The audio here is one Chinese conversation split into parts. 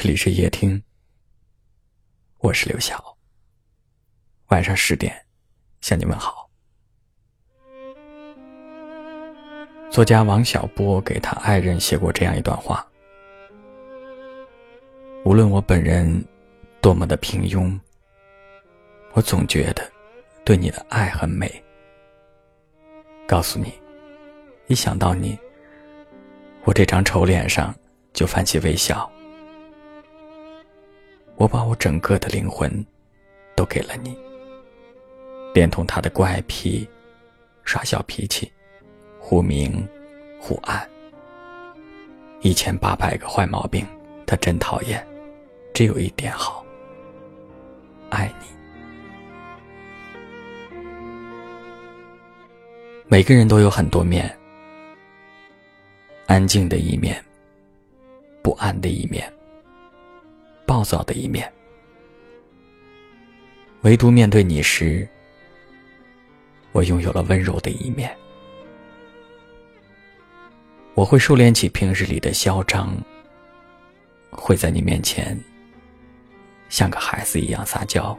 这里是夜听，我是刘晓。晚上十点，向你问好。作家王小波给他爱人写过这样一段话：无论我本人多么的平庸，我总觉得对你的爱很美。告诉你，一想到你，我这张丑脸上就泛起微笑。我把我整个的灵魂都给了你，连同他的怪癖、耍小脾气、忽明忽暗，一千八百个坏毛病，他真讨厌。只有一点好，爱你。每个人都有很多面，安静的一面，不安的一面。暴躁的一面，唯独面对你时，我拥有了温柔的一面。我会收敛起平日里的嚣张，会在你面前像个孩子一样撒娇。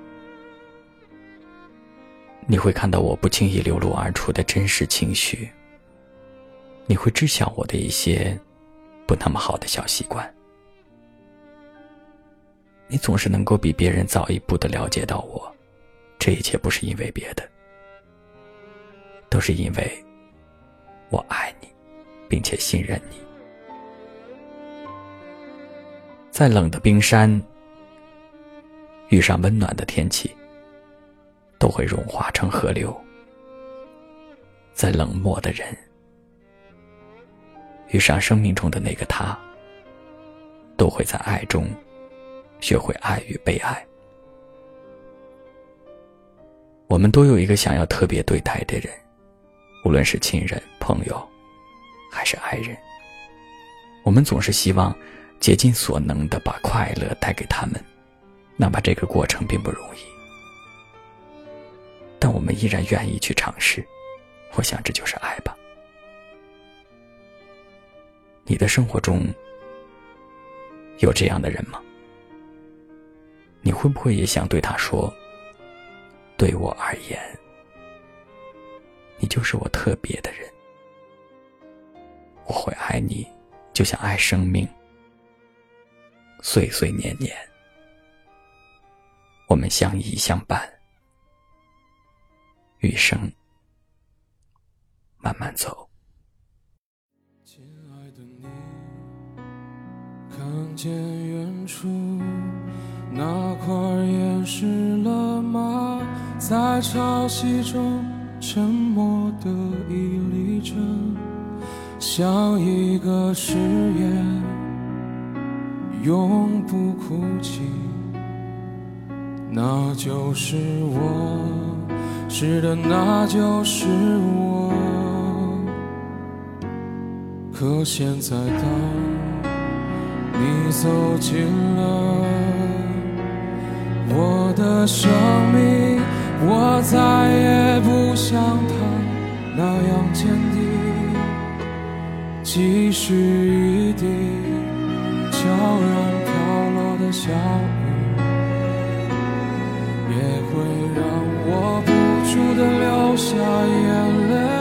你会看到我不轻易流露而出的真实情绪，你会知晓我的一些不那么好的小习惯。你总是能够比别人早一步的了解到我，这一切不是因为别的，都是因为我爱你，并且信任你。在冷的冰山遇上温暖的天气，都会融化成河流；在冷漠的人遇上生命中的那个他，都会在爱中。学会爱与被爱。我们都有一个想要特别对待的人，无论是亲人、朋友，还是爱人。我们总是希望竭尽所能的把快乐带给他们，哪怕这个过程并不容易，但我们依然愿意去尝试。我想这就是爱吧。你的生活中有这样的人吗？你会不会也想对他说：“对我而言，你就是我特别的人。我会爱你，就像爱生命，岁岁年年，我们相依相伴，余生慢慢走。”亲爱的你，看见远处。那块岩石了吗？在潮汐中沉默的一粒尘，像一个誓言，永不哭泣。那就是我，是的，那就是我。可现在当你走近了。我的生命我再也不像他那样坚定即使一滴悄然飘落的小雨也会让我不住的流下眼泪。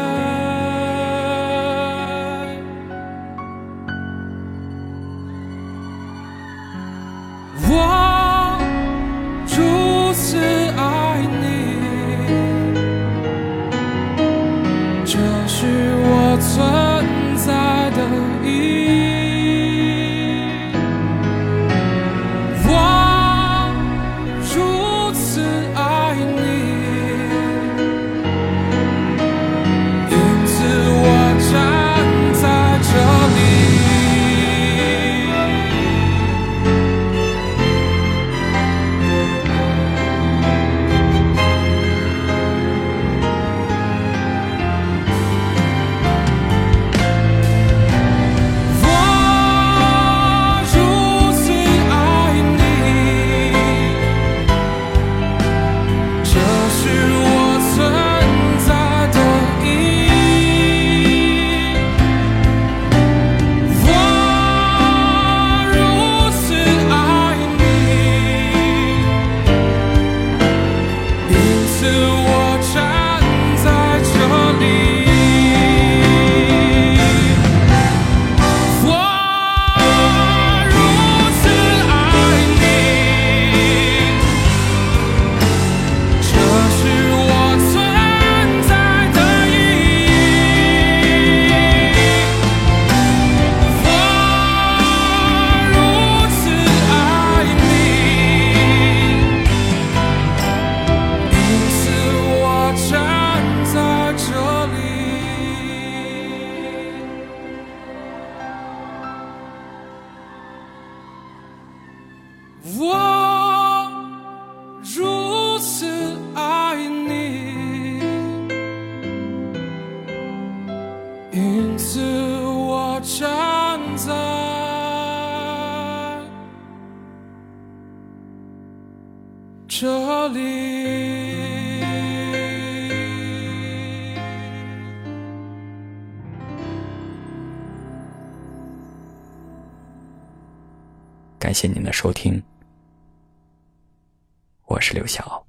这里。感谢您的收听，我是刘晓。